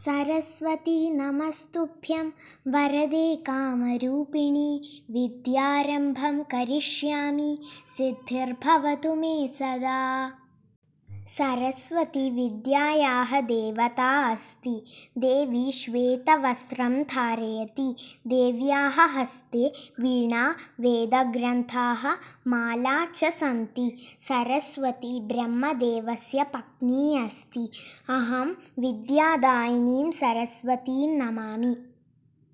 सरस्वती नमस्तुभ्यं वरदे कामरूपिणि विद्यारम्भं करिष्यामि सिद्धिर्भवतु मे सदा सरस्वती विद्यायाः देवता अस्ति। देवी श्वेतवस्त्रं धारयति। देव्याः हस्ते वीणा वेदग्रन्थाः माला च सन्ति। सरस्वती ब्रह्मदेवस्य पत्नी अस्ति। अहं विद्यादायिनीं सरस्वतीं नमामि